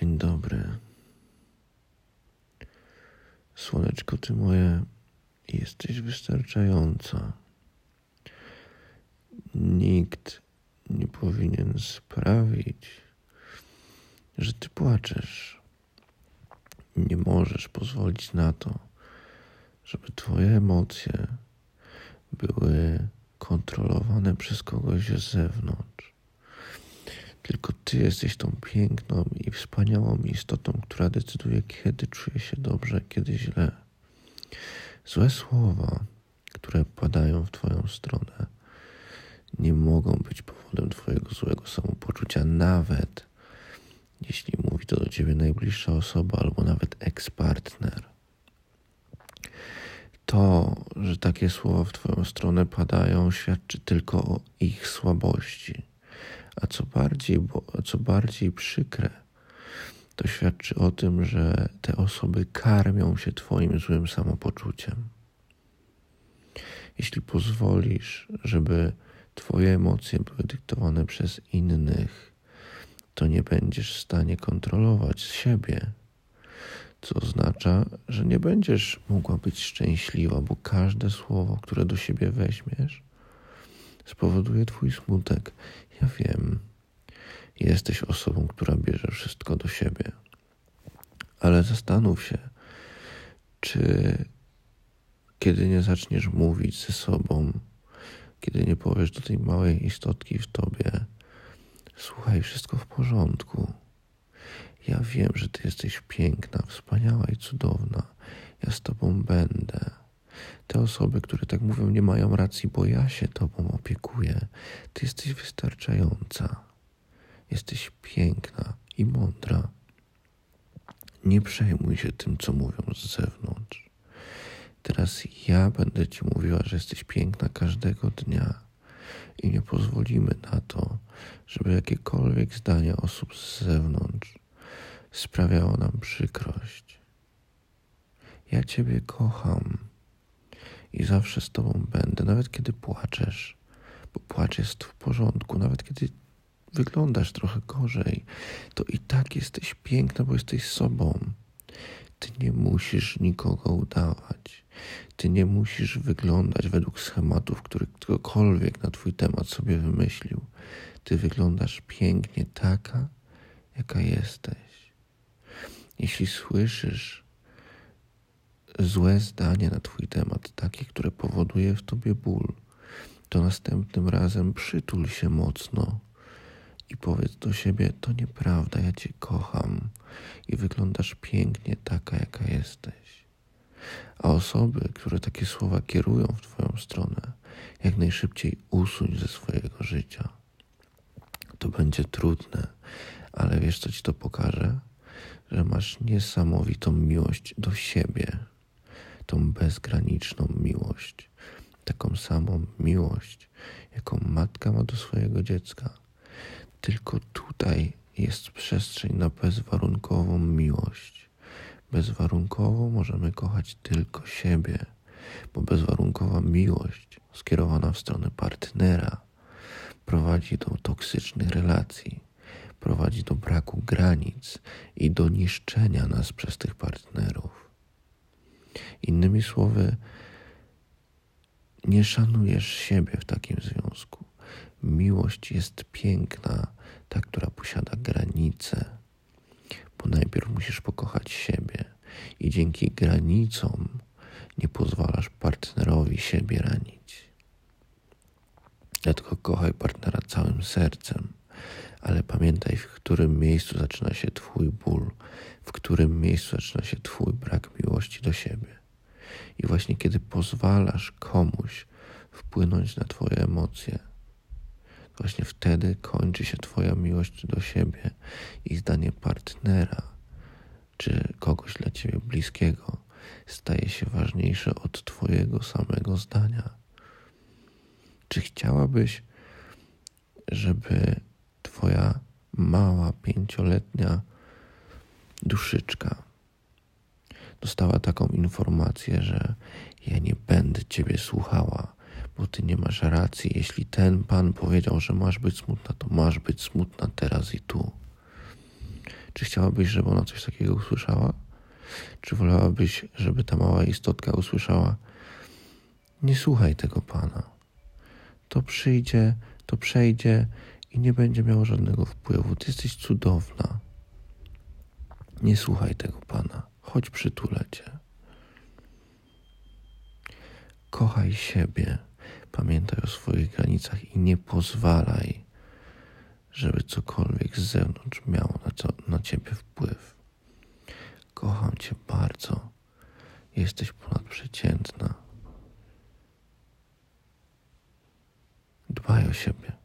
Dzień dobry. Słoneczko ty moje, jesteś wystarczająca. Nikt nie powinien sprawić, że ty płaczesz. Nie możesz pozwolić na to, żeby twoje emocje były kontrolowane przez kogoś z zewnątrz. Tylko Ty jesteś tą piękną i wspaniałą istotą, która decyduje, kiedy czuje się dobrze, kiedy źle. Złe słowa, które padają w Twoją stronę, nie mogą być powodem Twojego złego samopoczucia, nawet jeśli mówi to do Ciebie najbliższa osoba albo nawet eks-partner. To, że takie słowa w Twoją stronę padają, świadczy tylko o ich słabości a co bardziej, bo, co bardziej przykre, to świadczy o tym, że te osoby karmią się Twoim złym samopoczuciem. Jeśli pozwolisz, żeby Twoje emocje były dyktowane przez innych, to nie będziesz w stanie kontrolować siebie, co oznacza, że nie będziesz mogła być szczęśliwa, bo każde słowo, które do siebie weźmiesz, spowoduje Twój smutek. Ja wiem, jesteś osobą, która bierze wszystko do siebie, ale zastanów się, czy kiedy nie zaczniesz mówić ze sobą, kiedy nie powiesz do tej małej istotki w tobie, słuchaj, wszystko w porządku. Ja wiem, że ty jesteś piękna, wspaniała i cudowna. Ja z tobą będę. Te osoby, które tak mówią, nie mają racji, bo ja się Tobą opiekuję. Ty jesteś wystarczająca. Jesteś piękna i mądra. Nie przejmuj się tym, co mówią z zewnątrz. Teraz ja będę Ci mówiła, że jesteś piękna każdego dnia i nie pozwolimy na to, żeby jakiekolwiek zdania osób z zewnątrz sprawiało nam przykrość. Ja Ciebie kocham i zawsze z Tobą będę, nawet kiedy płaczesz, bo płacz jest w porządku, nawet kiedy wyglądasz trochę gorzej, to i tak jesteś piękna, bo jesteś sobą. Ty nie musisz nikogo udawać. Ty nie musisz wyglądać według schematów, które ktokolwiek na Twój temat sobie wymyślił. Ty wyglądasz pięknie taka, jaka jesteś. Jeśli słyszysz złe zdanie na Twój temat, takie, które powoduje w Tobie ból, to następnym razem przytul się mocno i powiedz do siebie: To nieprawda, ja Cię kocham i wyglądasz pięknie taka, jaka jesteś. A osoby, które takie słowa kierują w Twoją stronę, jak najszybciej usuń ze swojego życia. To będzie trudne, ale wiesz, co Ci to pokaże? Że masz niesamowitą miłość do siebie tą bezgraniczną miłość, taką samą miłość, jaką matka ma do swojego dziecka. Tylko tutaj jest przestrzeń na bezwarunkową miłość. Bezwarunkowo możemy kochać tylko siebie, bo bezwarunkowa miłość skierowana w stronę partnera prowadzi do toksycznych relacji, prowadzi do braku granic i do niszczenia nas przez tych partnerów. Innymi słowy, nie szanujesz siebie w takim związku. Miłość jest piękna, ta, która posiada granice, bo najpierw musisz pokochać siebie i dzięki granicom nie pozwalasz partnerowi siebie ranić. Dlatego kochaj partnera całym sercem, ale pamiętaj, w którym miejscu zaczyna się Twój ból, w którym miejscu zaczyna się Twój brak miłości do siebie. I właśnie kiedy pozwalasz komuś wpłynąć na Twoje emocje, właśnie wtedy kończy się Twoja miłość do siebie i zdanie partnera czy kogoś dla Ciebie bliskiego staje się ważniejsze od Twojego samego zdania. Czy chciałabyś, żeby Twoja mała pięcioletnia duszyczka dostała taką informację, że ja nie będę ciebie słuchała, bo ty nie masz racji. Jeśli ten pan powiedział, że masz być smutna, to masz być smutna teraz i tu. Czy chciałabyś, żeby ona coś takiego usłyszała? Czy wolałabyś, żeby ta mała istotka usłyszała: Nie słuchaj tego pana. To przyjdzie, to przejdzie i nie będzie miało żadnego wpływu. Ty jesteś cudowna. Nie słuchaj tego pana. Chodź przytulę cię. Kochaj siebie. Pamiętaj o swoich granicach i nie pozwalaj, żeby cokolwiek z zewnątrz miało na, to, na ciebie wpływ. Kocham cię bardzo. Jesteś ponadprzeciętna. Dbaj o siebie.